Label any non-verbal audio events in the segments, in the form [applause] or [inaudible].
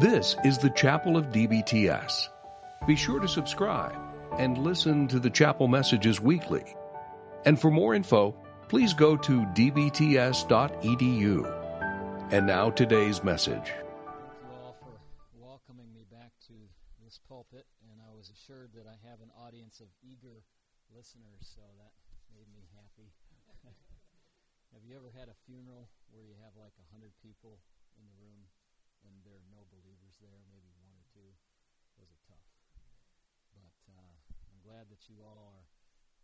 This is the Chapel of DBTS. Be sure to subscribe and listen to the chapel messages weekly. And for more info, please go to dbts.edu. And now today's message. Thank you all for welcoming me back to this pulpit, and I was assured that I have an audience of eager listeners, so that made me happy. [laughs] have you ever had a funeral where you have like a hundred people in the room and there are no believers there, maybe one or two? Those are tough. But uh, I'm glad that you all are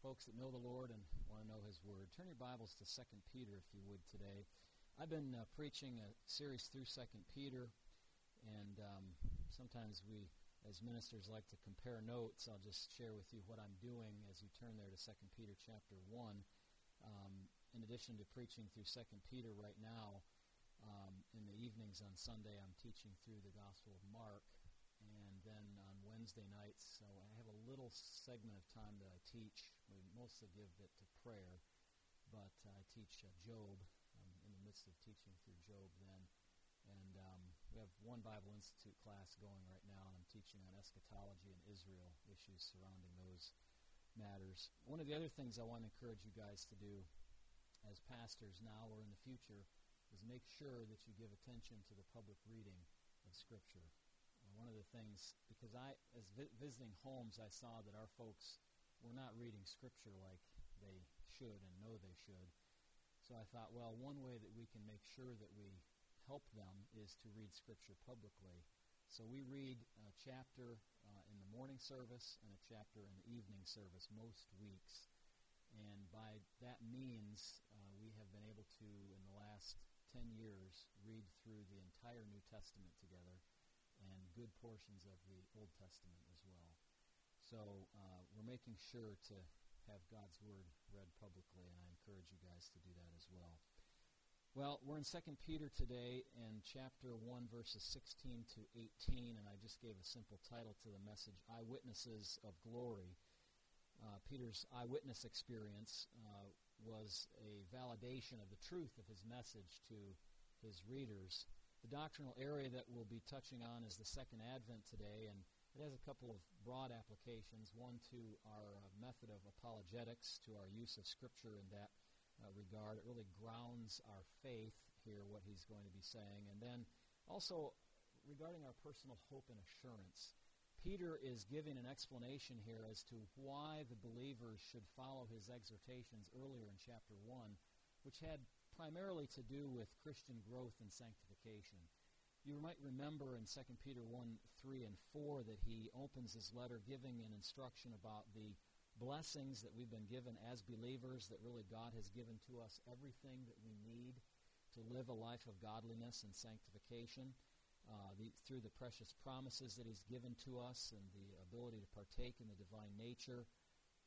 folks that know the Lord and want to know His Word. Turn your Bibles to Second Peter, if you would, today. I've been uh, preaching a series through Second Peter, and um, sometimes we, as ministers, like to compare notes. I'll just share with you what I'm doing as you turn there to Second Peter chapter one. Um, in addition to preaching through Second Peter right now, um, in the evenings on Sunday, I'm teaching through the Gospel of Mark, and then on Wednesday nights, so I have a little segment of time that I teach. We mostly give it to prayer, but I teach uh, Job I'm in the midst of teaching through Job then. And um, we have one Bible Institute class going right now, and I'm teaching on eschatology and Israel, issues surrounding those matters. One of the other things I want to encourage you guys to do as pastors now or in the future is make sure that you give attention to the public reading of Scripture. Uh, one of the things, because I, as vi- visiting homes, I saw that our folks were not reading Scripture like they should and know they should. So I thought, well, one way that we can make sure that we help them is to read Scripture publicly. So we read a chapter uh, in the morning service and a chapter in the evening service most weeks. And by that means, uh, we have been able to, in the last 10 years, read through the entire New Testament together and good portions of the Old Testament as well. So uh, we're making sure to have God's Word read publicly, and I encourage you guys to do that as well. Well, we're in 2 Peter today in chapter 1, verses 16 to 18, and I just gave a simple title to the message Eyewitnesses of Glory. Uh, Peter's eyewitness experience uh, was a validation of the truth of his message to his readers. The doctrinal area that we'll be touching on is the second advent today, and it has a couple of broad applications. One to our uh, method of apologetics, to our use of Scripture in that uh, regard. It really grounds our faith here, what he's going to be saying. And then also regarding our personal hope and assurance. Peter is giving an explanation here as to why the believers should follow his exhortations earlier in chapter 1, which had primarily to do with Christian growth and sanctification. You might remember in 2 Peter 1 3 and 4 that he opens his letter giving an instruction about the blessings that we've been given as believers, that really God has given to us everything that we need to live a life of godliness and sanctification uh, the, through the precious promises that he's given to us and the ability to partake in the divine nature.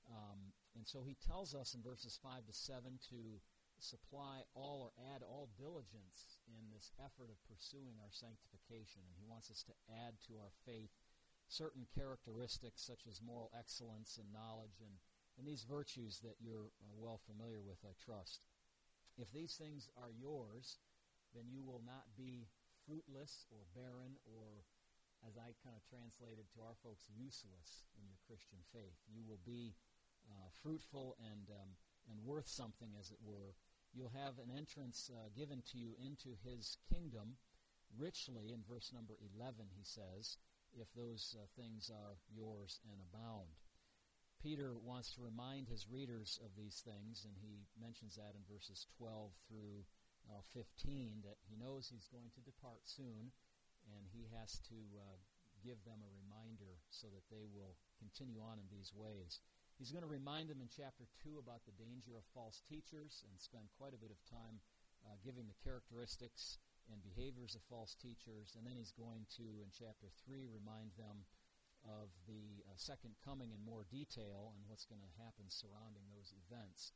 Um, and so he tells us in verses 5 to 7 to supply all or add all diligence in this effort of pursuing our sanctification. And he wants us to add to our faith certain characteristics such as moral excellence and knowledge and, and these virtues that you're well familiar with, I trust. If these things are yours, then you will not be fruitless or barren or, as I kind of translated to our folks, useless in your Christian faith. You will be uh, fruitful and, um, and worth something, as it were, you'll have an entrance uh, given to you into his kingdom richly. In verse number 11 he says if those uh, things are yours and abound. Peter wants to remind his readers of these things and he mentions that in verses 12 through uh, 15 that he knows he's going to depart soon and he has to uh, give them a reminder so that they will continue on in these ways He's going to remind them in chapter 2 about the danger of false teachers and spend quite a bit of time uh, giving the characteristics and behaviors of false teachers. And then he's going to, in chapter 3, remind them of the uh, second coming in more detail and what's going to happen surrounding those events.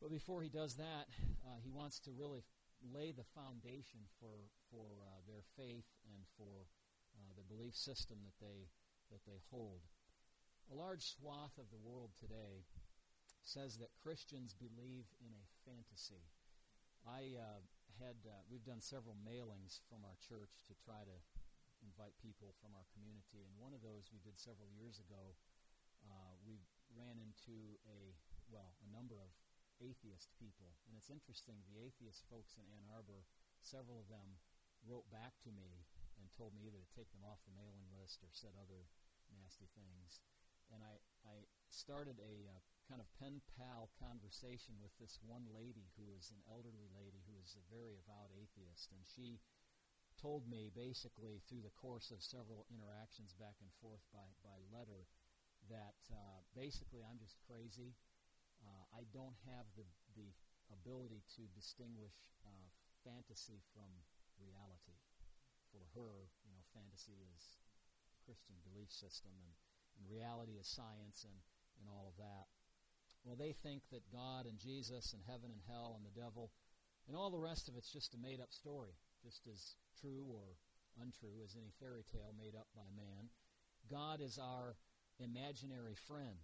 But before he does that, uh, he wants to really lay the foundation for, for uh, their faith and for uh, the belief system that they, that they hold. A large swath of the world today says that Christians believe in a fantasy. I uh, had uh, we've done several mailings from our church to try to invite people from our community. And one of those we did several years ago. Uh, we ran into a well a number of atheist people, and it's interesting. The atheist folks in Ann Arbor, several of them wrote back to me and told me either to take them off the mailing list or said other nasty things. And I, I started a uh, kind of pen pal conversation with this one lady who is an elderly lady who is a very avowed atheist. And she told me basically through the course of several interactions back and forth by, by letter that uh, basically I'm just crazy. Uh, I don't have the, the ability to distinguish uh, fantasy from reality. For her, you know, fantasy is Christian belief system, and, and reality is science and, and all of that. Well, they think that God and Jesus and heaven and hell and the devil and all the rest of it's just a made up story, just as true or untrue as any fairy tale made up by man. God is our imaginary friend.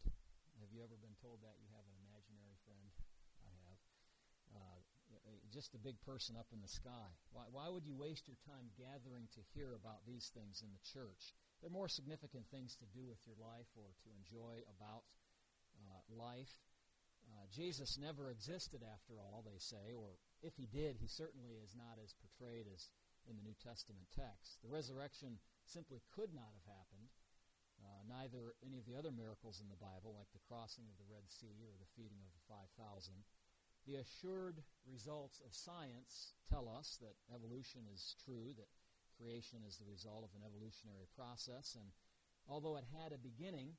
Have you ever been told that you have an imaginary friend? I have. Uh, just a big person up in the sky. Why, why would you waste your time gathering to hear about these things in the church? There are more significant things to do with your life or to enjoy about uh, life. Uh, Jesus never existed, after all, they say, or if he did, he certainly is not as portrayed as in the New Testament text. The resurrection simply could not have happened. Uh, neither any of the other miracles in the Bible, like the crossing of the Red Sea or the feeding of the 5,000. The assured results of science tell us that evolution is true, that creation is the result of an evolutionary process, and although it had a beginning,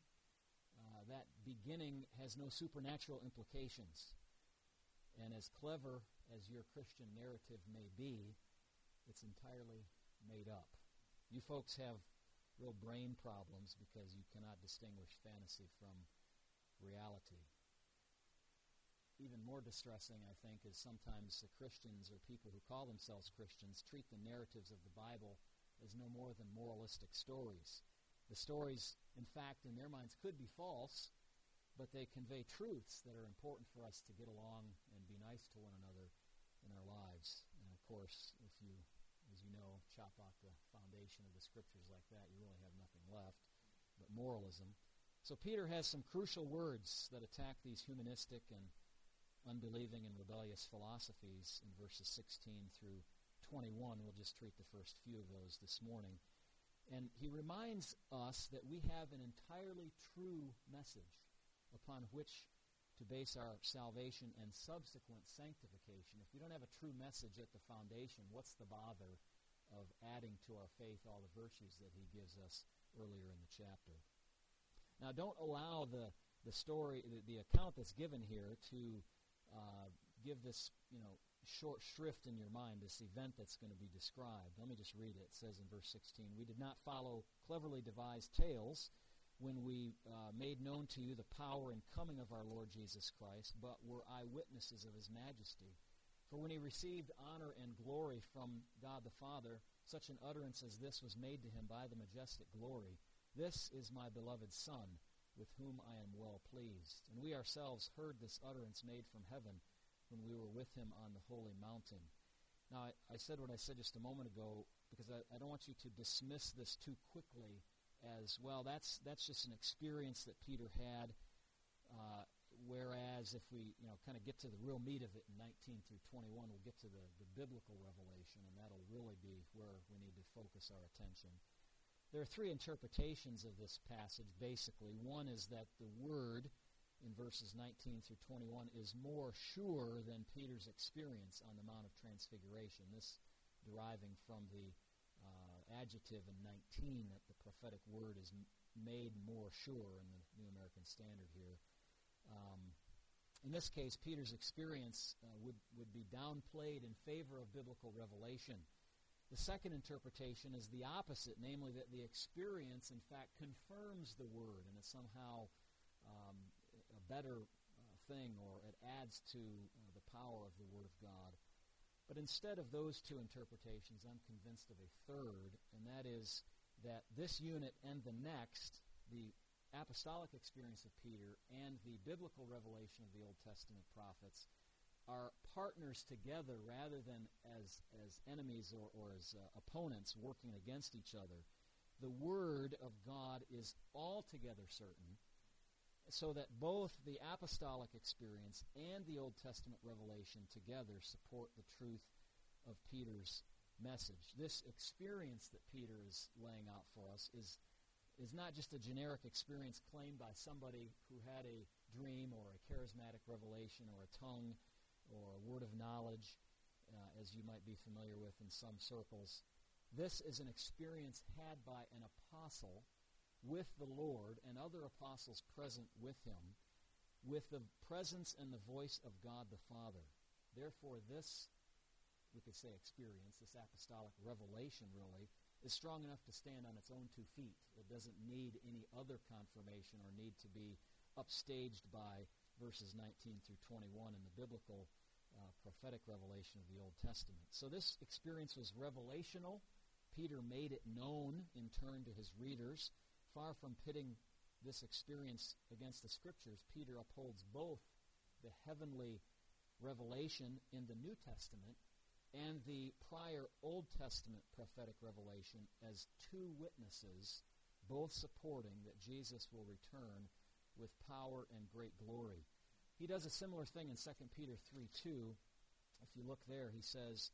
uh, that beginning has no supernatural implications. And as clever as your Christian narrative may be, it's entirely made up. You folks have real brain problems because you cannot distinguish fantasy from reality. Even more distressing, I think, is sometimes the Christians or people who call themselves Christians treat the narratives of the Bible as no more than moralistic stories. The stories, in fact, in their minds could be false, but they convey truths that are important for us to get along and be nice to one another in our lives. And of course, if you as you know, chop off the foundation of the scriptures like that, you really have nothing left but moralism. So Peter has some crucial words that attack these humanistic and unbelieving and rebellious philosophies in verses 16 through 21. We'll just treat the first few of those this morning. And he reminds us that we have an entirely true message upon which to base our salvation and subsequent sanctification. If we don't have a true message at the foundation, what's the bother of adding to our faith all the virtues that he gives us earlier in the chapter? Now, don't allow the, the story, the, the account that's given here to uh, give this, you know, short shrift in your mind, this event that's going to be described. Let me just read it. It says in verse 16, We did not follow cleverly devised tales when we uh, made known to you the power and coming of our Lord Jesus Christ, but were eyewitnesses of his majesty. For when he received honor and glory from God the Father, such an utterance as this was made to him by the majestic glory This is my beloved Son, with whom I am well pleased. And we ourselves heard this utterance made from heaven when we were with him on the holy mountain. Now, I, I said what I said just a moment ago because I, I don't want you to dismiss this too quickly as well. That's that's just an experience that Peter had. Uh, whereas if we you know kind of get to the real meat of it in 19 through 21, we'll get to the, the biblical revelation, and that'll really be where we need to focus our attention. There are three interpretations of this passage, basically. One is that the word in verses 19 through 21 is more sure than Peter's experience on the Mount of Transfiguration. This deriving from the adjective in 19 that the prophetic word is m- made more sure in the New American Standard here. Um, in this case, Peter's experience uh, would, would be downplayed in favor of biblical revelation. The second interpretation is the opposite, namely that the experience, in fact, confirms the word and it's somehow um, a better uh, thing or it adds to uh, the power of the Word of God. But instead of those two interpretations, I'm convinced of a third, and that is that this unit and the next, the apostolic experience of Peter and the biblical revelation of the Old Testament prophets, are partners together rather than as, as enemies or, or as uh, opponents working against each other. The Word of God is altogether certain, so that both the apostolic experience and the Old Testament revelation together support the truth of Peter's message. This experience that Peter is laying out for us is, is not just a generic experience claimed by somebody who had a dream or a charismatic revelation or a tongue or a word of knowledge, uh, as you might be familiar with in some circles. This is an experience had by an apostle with the Lord and other apostles present with him, with the presence and the voice of God the Father. Therefore, this, we could say experience, this apostolic revelation really, is strong enough to stand on its own two feet. It doesn't need any other confirmation or need to be upstaged by verses 19 through 21 in the biblical uh, prophetic revelation of the Old Testament. So this experience was revelational. Peter made it known in turn to his readers. Far from pitting this experience against the Scriptures, Peter upholds both the heavenly revelation in the New Testament and the prior Old Testament prophetic revelation as two witnesses, both supporting that Jesus will return with power and great glory. He does a similar thing in 2 Peter 3 2. If you look there, he says,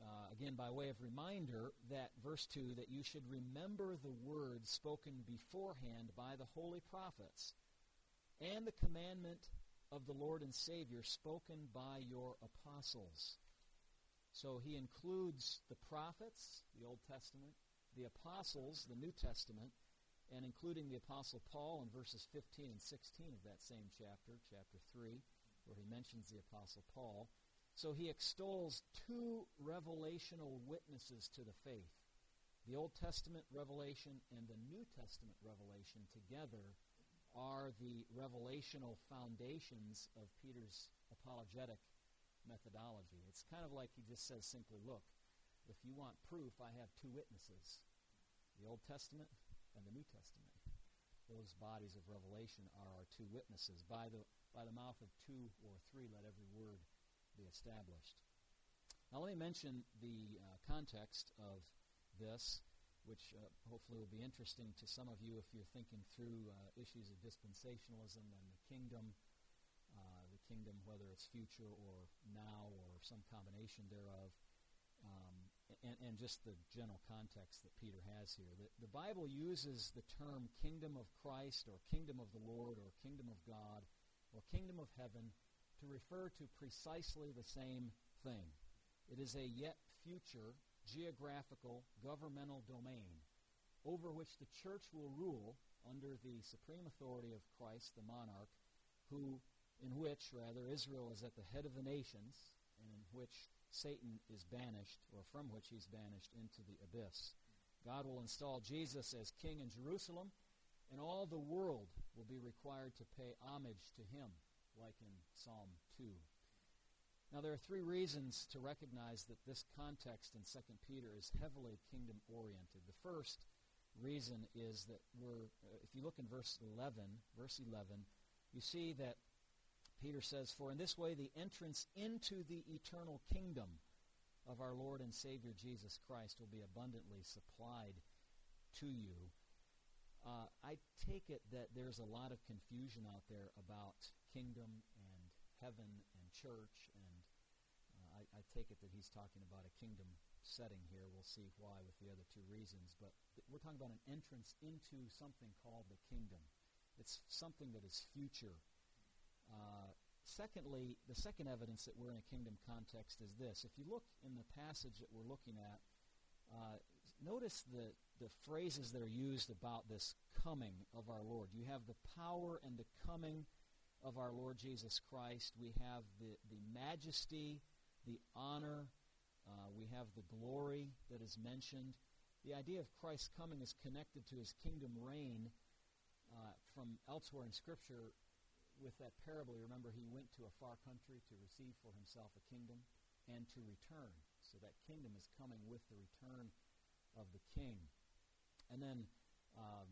uh, again by way of reminder, that verse 2 that you should remember the words spoken beforehand by the holy prophets and the commandment of the Lord and Savior spoken by your apostles. So he includes the prophets, the Old Testament, the apostles, the New Testament, and including the Apostle Paul in verses 15 and 16 of that same chapter, chapter 3, where he mentions the Apostle Paul. So he extols two revelational witnesses to the faith the Old Testament revelation and the New Testament revelation together are the revelational foundations of Peter's apologetic methodology. It's kind of like he just says simply, look, if you want proof, I have two witnesses the Old Testament and the New Testament. Those bodies of revelation are our two witnesses. By the, by the mouth of two or three, let every word be established. Now, let me mention the uh, context of this, which uh, hopefully will be interesting to some of you if you're thinking through uh, issues of dispensationalism and the kingdom, uh, the kingdom, whether it's future or now or some combination thereof. Um, and, and just the general context that Peter has here. The, the Bible uses the term kingdom of Christ or kingdom of the Lord or kingdom of God or kingdom of heaven to refer to precisely the same thing. It is a yet future geographical governmental domain over which the church will rule under the supreme authority of Christ, the monarch, who, in which, rather, Israel is at the head of the nations, and in which Satan is banished, or from which he's banished into the abyss. God will install Jesus as king in Jerusalem, and all the world will be required to pay homage to him, like in Psalm 2. Now, there are three reasons to recognize that this context in 2 Peter is heavily kingdom oriented. The first reason is that we're, if you look in verse 11, verse 11, you see that Peter says, For in this way the entrance into the eternal kingdom of our Lord and Savior Jesus Christ will be abundantly supplied to you. Uh, I take it that there's a lot of confusion out there about kingdom and heaven and church, and uh, I, I, take it that he's talking about a kingdom setting here. We'll see why with the other two reasons, but th- we're talking about an entrance into something called the kingdom. It's something that is future. Uh, secondly, the second evidence that we're in a kingdom context is this. If you look in the passage that we're looking at, uh, notice the, the phrases that are used about this coming of our Lord. You have the power and the coming of our Lord Jesus Christ. We have the, the majesty, the honor. Uh, we have the glory that is mentioned. The idea of Christ's coming is connected to his kingdom reign uh, from elsewhere in Scripture with that parable, you remember he went to a far country to receive for himself a kingdom and to return. So that kingdom is coming with the return of the king. And then um,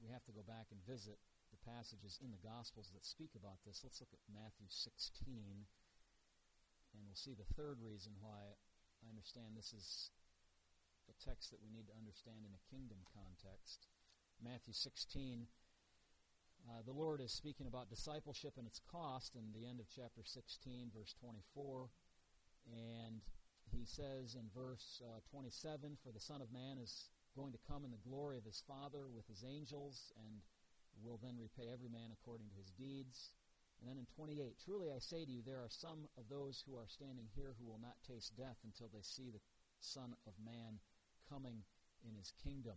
we have to go back and visit the passages in the Gospels that speak about this. Let's look at Matthew 16. and we'll see the third reason why I understand this is a text that we need to understand in a kingdom context. Matthew 16, uh, the Lord is speaking about discipleship and its cost in the end of chapter 16, verse 24. And he says in verse uh, 27 For the Son of Man is going to come in the glory of his Father with his angels, and will then repay every man according to his deeds. And then in 28, Truly I say to you, there are some of those who are standing here who will not taste death until they see the Son of Man coming in his kingdom.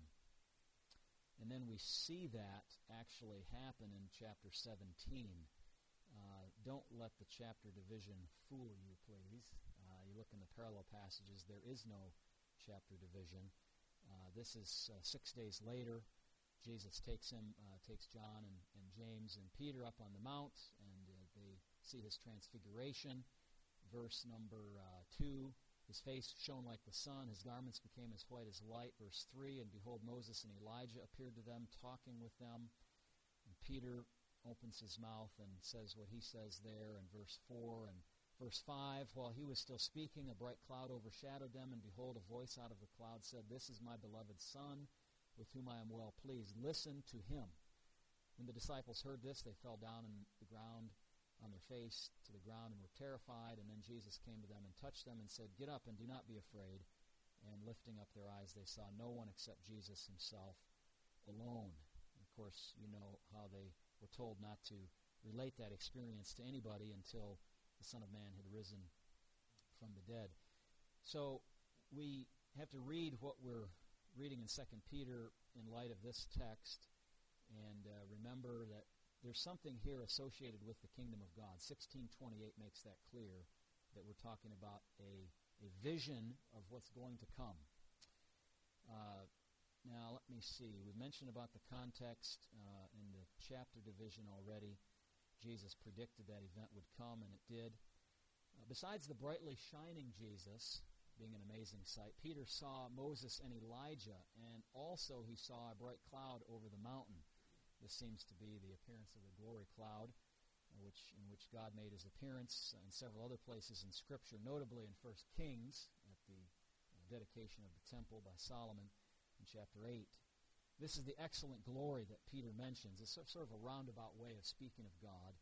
And then we see that actually happen in chapter 17. Uh, don't let the chapter division fool you, please. Uh, you look in the parallel passages, there is no chapter division. Uh, this is uh, six days later. Jesus takes him, uh, takes John and, and, James and Peter up on the mount, and uh, they see his transfiguration. Verse number uh, 2 His face shone like the sun, his garments became as white as light. Verse 3 And behold, Moses and Elijah appeared to them, talking with them. And Peter opens his mouth and says what he says there in verse 4 and verse 5 while he was still speaking a bright cloud overshadowed them and behold a voice out of the cloud said this is my beloved son with whom I am well pleased. Listen to him. When the disciples heard this, they fell down on the ground, on their face to the ground, and were terrified. And then Jesus came to them and touched them and said, Get up and do not be afraid. And lifting up their eyes, they saw no one except Jesus himself alone. And of course, you know how they were told not to relate that experience to anybody until the Son of Man had risen from the dead. So we have to read what we're reading in 2 Peter in light of this text and uh, remember that there's something here associated with the kingdom of God. 1628 makes that clear that we're talking about a, a vision of what's going to come. Uh, now, let me see. We mentioned about the context uh, in the chapter division already. Jesus predicted that event would come, and it did. Uh, besides the brightly shining Jesus, being an amazing sight. Peter saw Moses and Elijah, and also he saw a bright cloud over the mountain. This seems to be the appearance of the glory cloud, which, in which God made his appearance in several other places in Scripture, notably in 1 Kings at the uh, dedication of the temple by Solomon in chapter 8. This is the excellent glory that Peter mentions. It's sort of a roundabout way of speaking of God,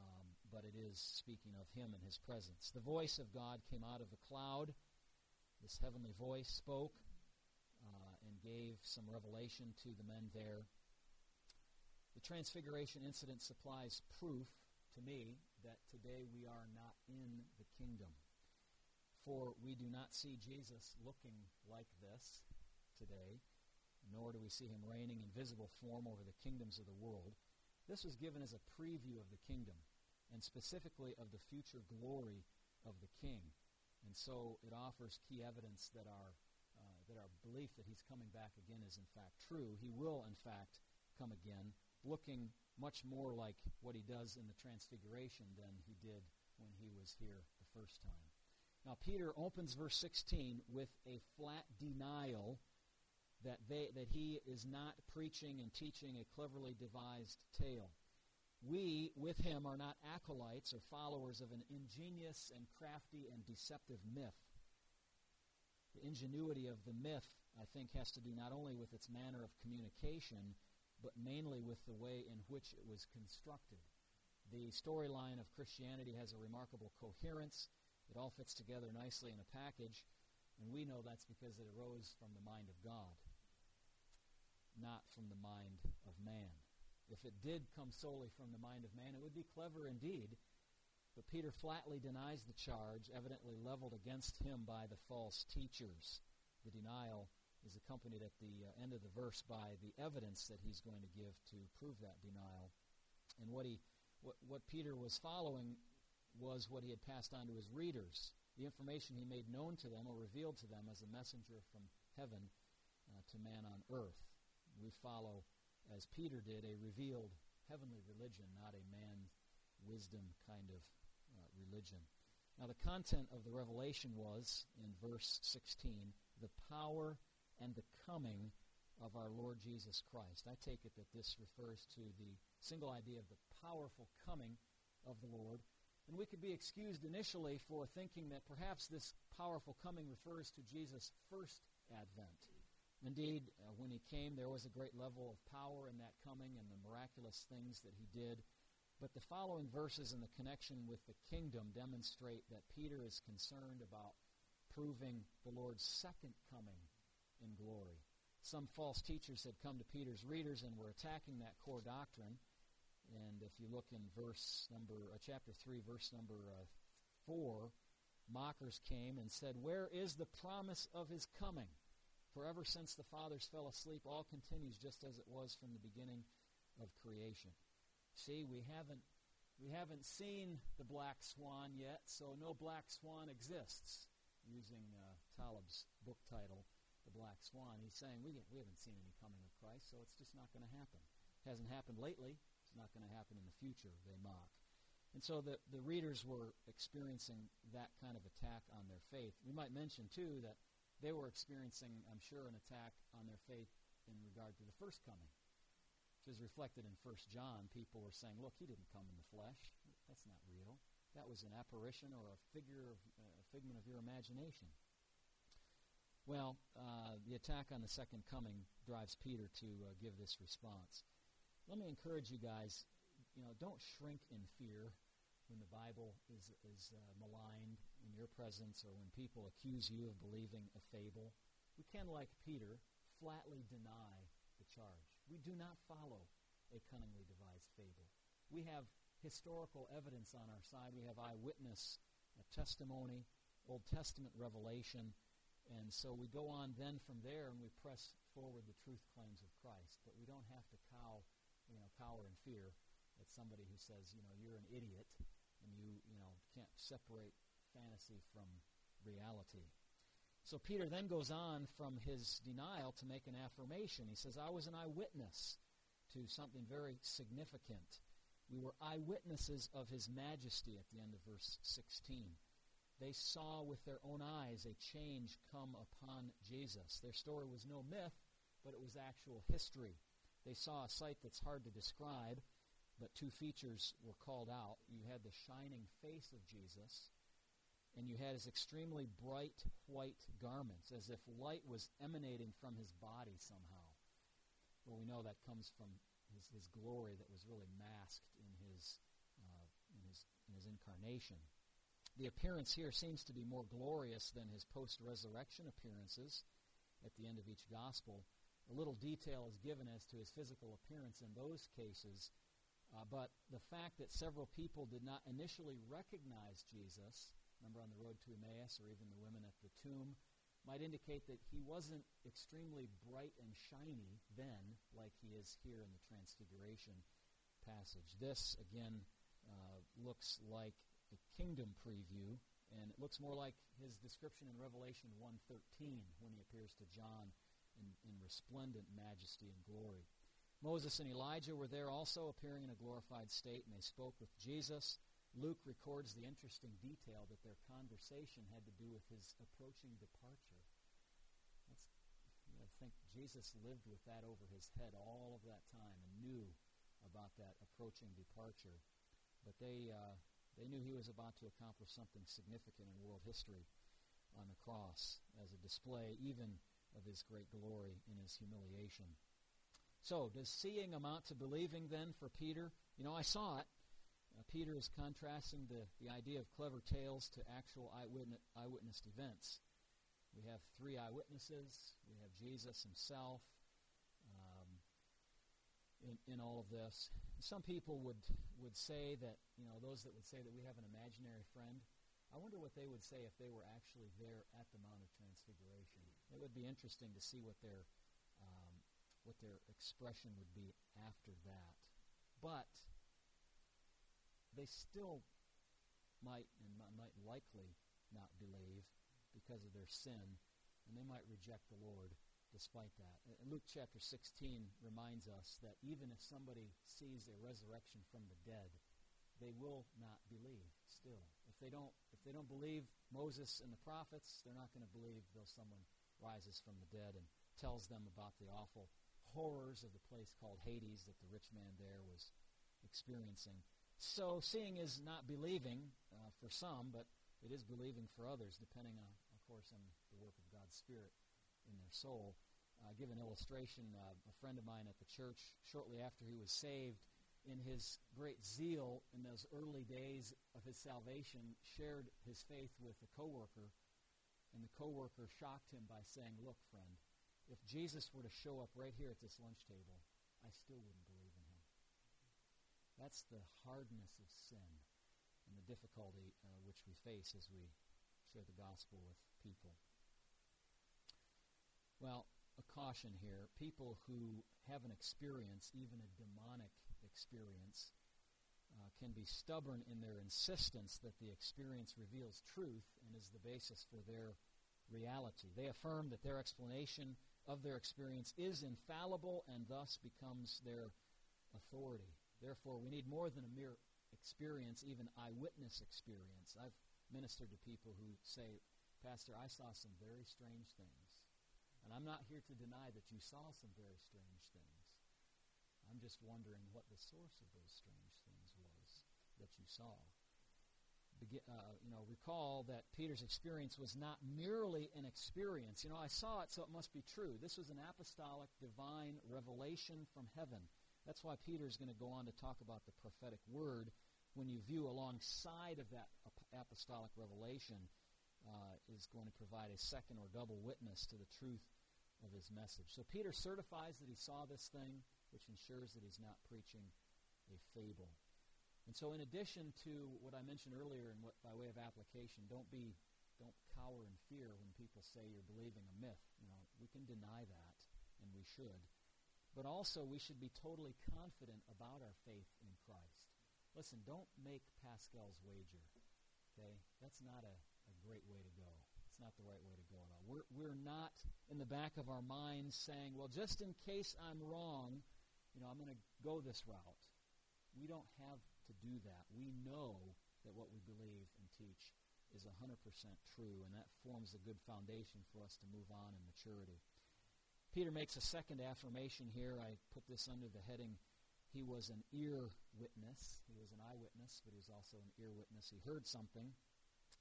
um, but it is speaking of him and his presence. The voice of God came out of the cloud this heavenly voice spoke uh, and gave some revelation to the men there. The Transfiguration incident supplies proof to me that today we are not in the kingdom. For we do not see Jesus looking like this today, nor do we see him reigning in visible form over the kingdoms of the world. This was given as a preview of the kingdom, and specifically of the future glory of the king. And so it offers key evidence that our, uh, that our belief that he's coming back again is in fact true. He will, in fact, come again, looking much more like what he does in the Transfiguration than he did when he was here the first time. Now, Peter opens verse 16 with a flat denial that, they, that he is not preaching and teaching a cleverly devised tale. We, with him, are not acolytes or followers of an ingenious and crafty and deceptive myth. The ingenuity of the myth, I think, has to do not only with its manner of communication, but mainly with the way in which it was constructed. The storyline of Christianity has a remarkable coherence. It all fits together nicely in a package, and we know that's because it arose from the mind of God, not from the mind of man. If it did come solely from the mind of man, it would be clever indeed. But Peter flatly denies the charge, evidently leveled against him by the false teachers. The denial is accompanied at the uh, end of the verse by the evidence that he's going to give to prove that denial. And what he what, what Peter was following was what he had passed on to his readers. The information he made known to them or revealed to them as a messenger from heaven uh, to man on earth. We follow as Peter did, a revealed heavenly religion, not a man wisdom kind of uh, religion. Now, the content of the revelation was, in verse 16, the power and the coming of our Lord Jesus Christ. I take it that this refers to the single idea of the powerful coming of the Lord And we could be excused initially for thinking that perhaps this powerful coming refers to Jesus' first advent. Indeed, uh, when he came, there was a great level of power in that coming and the miraculous things that he did. But the following verses in the connection with the kingdom demonstrate that Peter is concerned about proving the Lord's second coming in glory. Some false teachers had come to Peter's readers and were attacking that core doctrine. And if you look in verse number, uh, chapter 3, verse number uh, 4, mockers came and said, Where is the promise of his coming? For ever since the fathers fell asleep, all continues just as it was from the beginning of creation. See, we haven't, we haven't seen the black swan yet, so no black swan exists, using uh, Taleb's book title, Black Swan. He's saying we, we haven't seen any coming of Christ, so it's just not going to happen. It hasn't happened lately It's not going to happen in the future, they mock. And so the, the readers were experiencing that kind of attack on their faith. We might mention, too, that they were experiencing, I'm sure, an attack on their faith in regard to the first coming, which is reflected in 1 John. People were saying, look, he didn't come in the flesh. That's not real. That was an apparition or a figure of uh, a figment of your imagination. Well, uh, the attack on the second coming drives Peter to uh, give this response let me encourage you guys, you know, don't shrink in fear when the Bible is, is uh, maligned in your presence or when people accuse you of believing a fable. We can, like Peter, flatly deny the charge. We do not follow a cunningly devised fable. We have historical evidence on our side. We have eyewitness testimony, Old Testament revelation, and so we go on then from there and we press forward the truth claims of Christ. But we don't have to cow you know, cower in fear at somebody who says, you know, you're an idiot and you, you know, can't separate fantasy from reality. So Peter then goes on from his denial to make an affirmation. He says, I was an eyewitness to something very significant. We were eyewitnesses of his majesty at the end of verse 16. They saw with their own eyes a change come upon Jesus. Their story was no myth, but it was actual history. They saw a sight that's hard to describe, but two features were called out. You had the shining face of Jesus, and you had his extremely bright white garments, as if light was emanating from his body somehow. Well, we know that comes from his, his glory that was really masked in his, uh, in his, in his incarnation. The appearance here seems to be more glorious than his post-resurrection appearances at the end of each gospel a little detail is given as to his physical appearance in those cases. Uh, but the fact that several people did not initially recognize Jesus, remember on the road to Emmaus or even the women at the tomb, might indicate that he wasn't extremely bright and shiny then, like he is here in the Transfiguration passage. This, again, uh, looks like a kingdom preview, and it looks more like his description in Revelation 1.13 when he appears to John in, in resplendent majesty and glory. Moses and Elijah were there also, appearing in a glorified state, and they spoke with Jesus. Luke records the interesting detail that their conversation had to do with his approaching departure. That's, I think Jesus lived with that over his head all of that time and knew about that approaching departure. But they, uh, they knew he was about to accomplish something significant in world history on the cross as a display, even of his great glory in his humiliation. So, does seeing amount to believing then for Peter? You know, I saw it. Uh, Peter is contrasting the, the idea of clever tales to actual eyewitness, eyewitness events. We have three eyewitnesses. We have Jesus himself in, in all of this. Some people would, would say that, you know, those that would say that we have an imaginary friend, I wonder what they would say if they were actually there at the Mount of Transfiguration. It would be interesting to see what their um, what their expression would be after that. But they still might and might likely not believe because of their sin, and they might reject the Lord despite that. Luke chapter 16 reminds us that even if somebody sees a resurrection from the dead, they will not believe still. If they don't if they don't believe Moses and the prophets, they're not going to believe though someone rises from the dead and tells them about the awful horrors of the place called Hades that the rich man there was experiencing. So seeing is not believing uh, for some, but it is believing for others, depending on, of course, on the work of God's Spirit in their soul. Uh, give an illustration. Uh, a friend of mine at the church, shortly after he was saved, in his great zeal in those early days of his salvation, shared his faith with a coworker, and the coworker shocked him by saying, "Look, friend, if Jesus were to show up right here at this lunch table, I still wouldn't believe in him." That's the hardness of sin and the difficulty uh, which we face as we share the gospel with people. Well, a caution here. People who have an experience, even a demonic experience, uh, can be stubborn in their insistence that the experience reveals truth and is the basis for their reality. They affirm that their explanation of their experience is infallible and thus becomes their authority. Therefore, we need more than a mere experience, even eyewitness experience. I've ministered to people who say, Pastor, I saw some very strange things. And I'm not here to deny that you saw some very strange things. I'm just wondering what the source of those strange things was that you saw. Uh, you know, recall that Peter's experience was not merely an experience. You know, I saw it, so it must be true. This was an apostolic, divine revelation from heaven. That's why Peter is going to go on to talk about the prophetic word. When you view alongside of that apostolic revelation, uh, is going to provide a second or double witness to the truth of his message. So Peter certifies that he saw this thing, which ensures that he's not preaching a fable. And so, in addition to what I mentioned earlier, and what by way of application, don't be, don't cower in fear when people say you're believing a myth. You know, we can deny that, and we should. But also, we should be totally confident about our faith in Christ. Listen, don't make Pascal's wager. Okay, that's not a, a great way to go. It's not the right way to go at all. We're, we're not in the back of our minds saying, well, just in case I'm wrong, you know, I'm going to go this route. We don't have to do that. We know that what we believe and teach is 100% true, and that forms a good foundation for us to move on in maturity. Peter makes a second affirmation here. I put this under the heading, he was an ear witness. He was an eyewitness, but he was also an ear witness. He heard something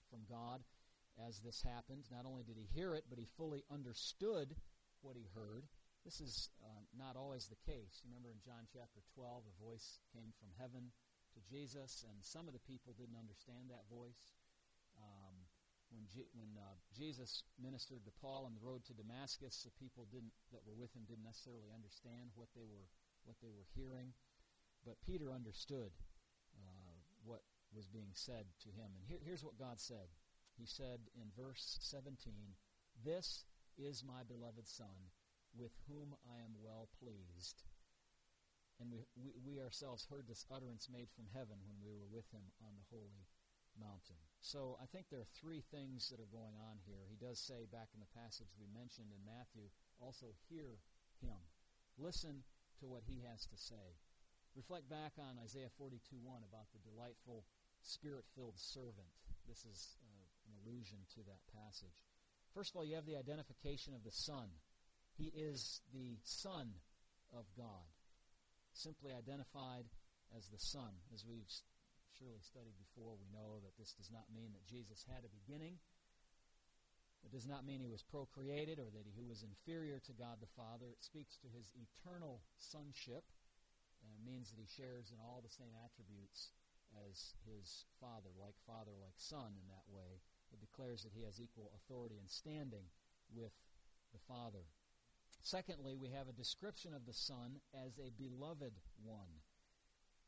from God as this happened. Not only did he hear it, but he fully understood what he heard. This is uh, not always the case. Remember in John chapter 12, a voice came from heaven to Jesus, and some of the people didn't understand that voice. Um, when, G- when uh, Jesus ministered to Paul on the road to Damascus, the people didn't, that were with him didn't necessarily understand what they were, what they were hearing. But Peter understood uh, what was being said to him. And here, here's what God said he said in verse 17, This is my beloved Son, with whom I am well pleased. And we, we, we, ourselves heard this utterance made from heaven when we were with him on the holy mountain. So I think there are three things that are going on here. He does say back in the passage we mentioned in Matthew, also hear him. Listen to what he has to say. Reflect back on Isaiah 42 1 about the delightful, spirit filled servant. This is uh, allusion to that passage. First of all, you have the identification of the Son. He is the Son of God, simply identified as the Son. As we've surely studied before, we know that this does not mean that Jesus had a beginning. It does not mean he was procreated or that he was inferior to God the Father. It speaks to his eternal sonship and means that he shares in all the same attributes as his father, like father, like son in that way. It declares that he has equal authority and standing with the Father. Secondly, we have a description of the Son as a beloved one.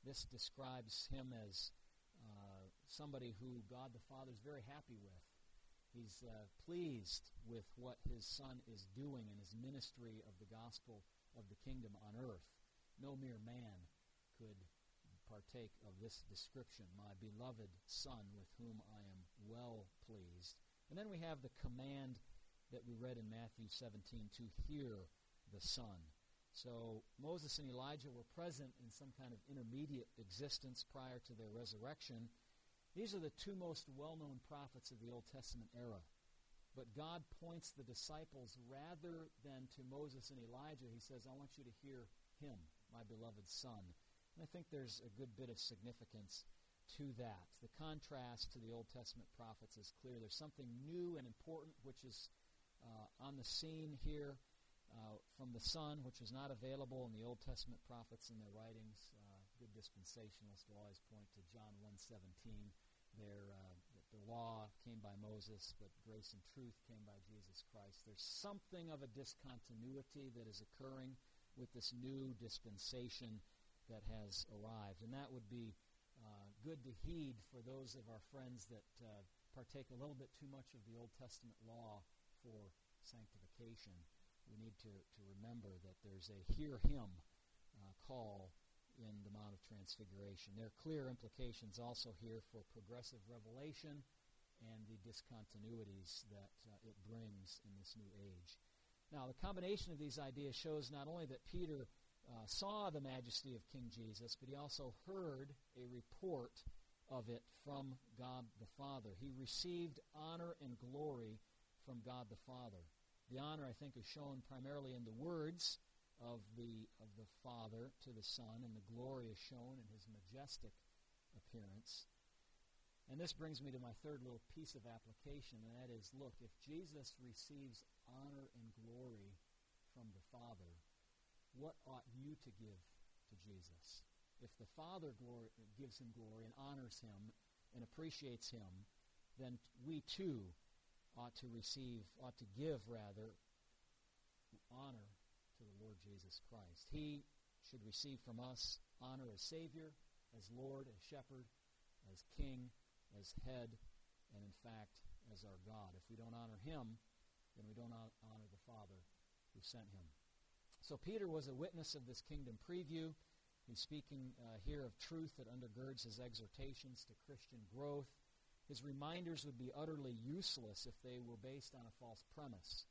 This describes him as uh, somebody who God the Father is very happy with. He's uh, pleased with what his Son is doing in his ministry of the gospel of the kingdom on earth. No mere man could partake of this description, my beloved Son, with whom I am well pleased. And then we have the command that we read in Matthew 17 to hear the Son. So Moses and Elijah were present in some kind of intermediate existence prior to their resurrection. These are the two most well known prophets of the Old Testament era. But God points the disciples rather than to Moses and Elijah. He says, I want you to hear him, my beloved Son. And I think there's a good bit of significance to that. The contrast to the Old Testament prophets is clear. There's something new and important which is uh, on the scene here uh, from the Son, which was not available in the Old Testament prophets in their writings. Uh, good dispensationalists will always point to John 1.17. Their, uh, the law came by Moses, but grace and truth came by Jesus Christ. There's something of a discontinuity that is occurring with this new dispensation that has arrived. And that would be good to heed for those of our friends that uh, partake a little bit too much of the Old Testament law for sanctification. We need to, to remember that there's a hear him uh, call in the Mount of Transfiguration. There are clear implications also here for progressive revelation and the discontinuities that uh, it brings in this new age. Now, the combination of these ideas shows not only that Peter uh, saw the majesty of King Jesus, but he also heard a report of it from God the Father. He received honor and glory from God the Father. The honor, I think, is shown primarily in the words of the, of the Father to the Son, and the glory is shown in his majestic appearance. And this brings me to my third little piece of application, and that is look, if Jesus receives honor and glory from the Father, what ought you to give to Jesus? If the Father glory, gives him glory and honors him and appreciates him, then we too ought to receive, ought to give rather, honor to the Lord Jesus Christ. He should receive from us honor as Savior, as Lord, as Shepherd, as King, as Head, and in fact, as our God. If we don't honor Him, then we don't honor the Father who sent Him. So Peter was a witness of this kingdom preview. He's speaking uh, here of truth that undergirds his exhortations to Christian growth. His reminders would be utterly useless if they were based on a false premise.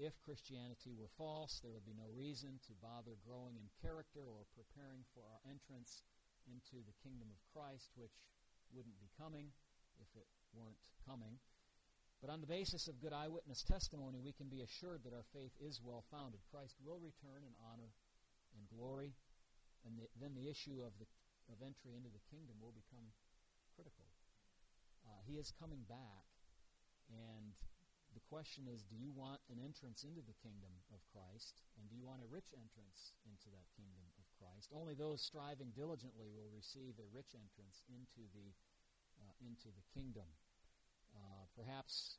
If Christianity were false, there would be no reason to bother growing in character or preparing for our entrance into the kingdom of Christ, which wouldn't be coming if it weren't coming. But on the basis of good eyewitness testimony, we can be assured that our faith is well founded. Christ will return in honor and glory, and the, then the issue of, the, of entry into the kingdom will become critical. Uh, he is coming back, and the question is do you want an entrance into the kingdom of Christ? And do you want a rich entrance into that kingdom of Christ? Only those striving diligently will receive a rich entrance into the, uh, into the kingdom. Uh, perhaps,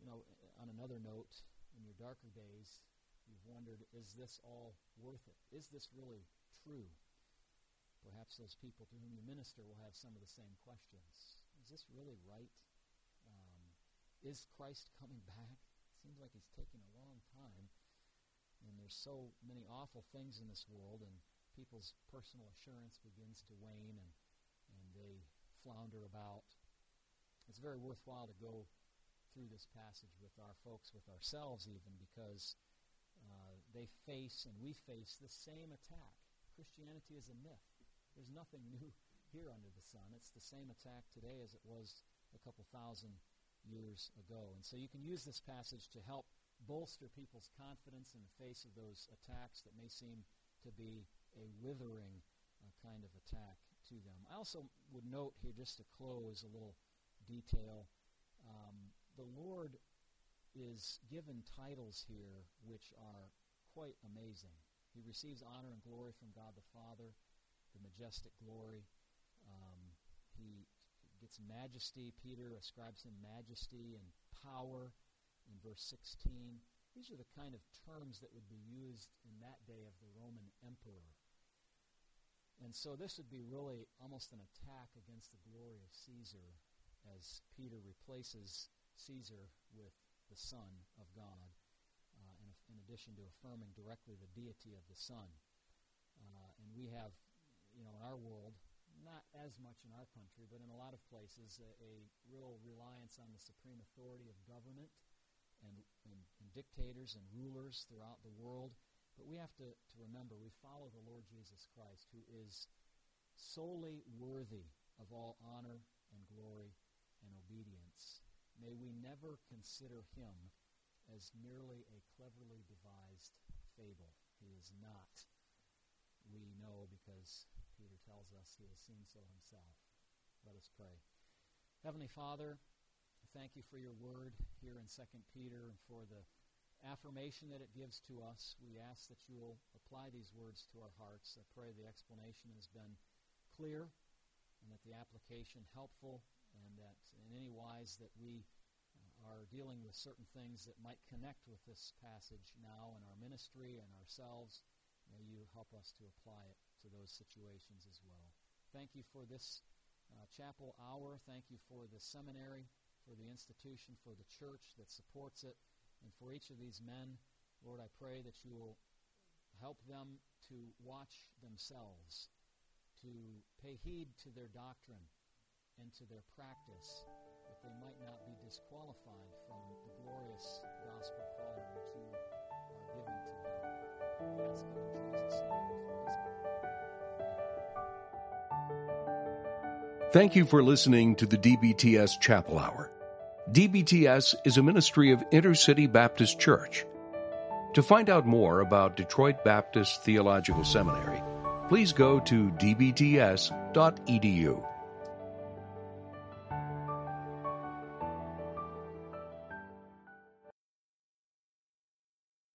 you know, on another note, in your darker days, you've wondered, is this all worth it? Is this really true? Perhaps those people to whom you minister will have some of the same questions. Is this really right? Is Christ coming back? It seems like he's taking a long time. And there's so many awful things in this world, and people's personal assurance begins to wane, and, and they flounder about. It's very worthwhile to go through this passage with our folks, with ourselves even, because uh, they face and we face the same attack. Christianity is a myth. There's nothing [laughs] new here under the sun. It's the same attack today as it was a couple thousand years ago. And so you can use this passage to help bolster people's confidence in the face of those attacks that may seem to be a withering uh, kind of attack to them. I also would note here, just to close, a little detail. Um, the Lord is given titles here which are quite amazing. He receives honor and glory from God the Father, the majestic glory. Um, he gets majesty. Peter ascribes him majesty and power in verse 16. These are the kind of terms that would be used in that day of the Roman emperor. And so this would be really almost an attack against the glory of Caesar as Peter replaces Caesar with the Son of God, uh, in, in, addition to affirming directly the deity of the Son. Uh, and we have, you know, in our world, not as much in our country, but in a lot of places, a, a real reliance on the supreme authority of government and, and, and, dictators and rulers throughout the world. But we have to, to remember we follow the Lord Jesus Christ, who is solely worthy of all honor and glory and obedience. May we never consider him as merely a cleverly devised fable. He is not. We know because Peter tells us he has seen so himself. Let us pray. Heavenly Father, thank you for your word here in 2 Peter and for the affirmation that it gives to us. We ask that you will apply these words to our hearts. I pray the explanation has been clear and that the application helpful and that in any wise that we are dealing with certain things that might connect with this passage now in our ministry and ourselves, may you help us to apply it to those situations as well. Thank you for this uh, chapel hour. Thank you for the seminary, for the institution, for the church that supports it, and for each of these men. Lord, I pray that you will help them to watch themselves, to pay heed to their doctrine and to their practice that they might not be disqualified from the glorious gospel calling that you are giving to them. Thank you for listening to the DBTS Chapel Hour. DBTS is a ministry of Intercity Baptist Church. To find out more about Detroit Baptist Theological Seminary, please go to dbts.edu.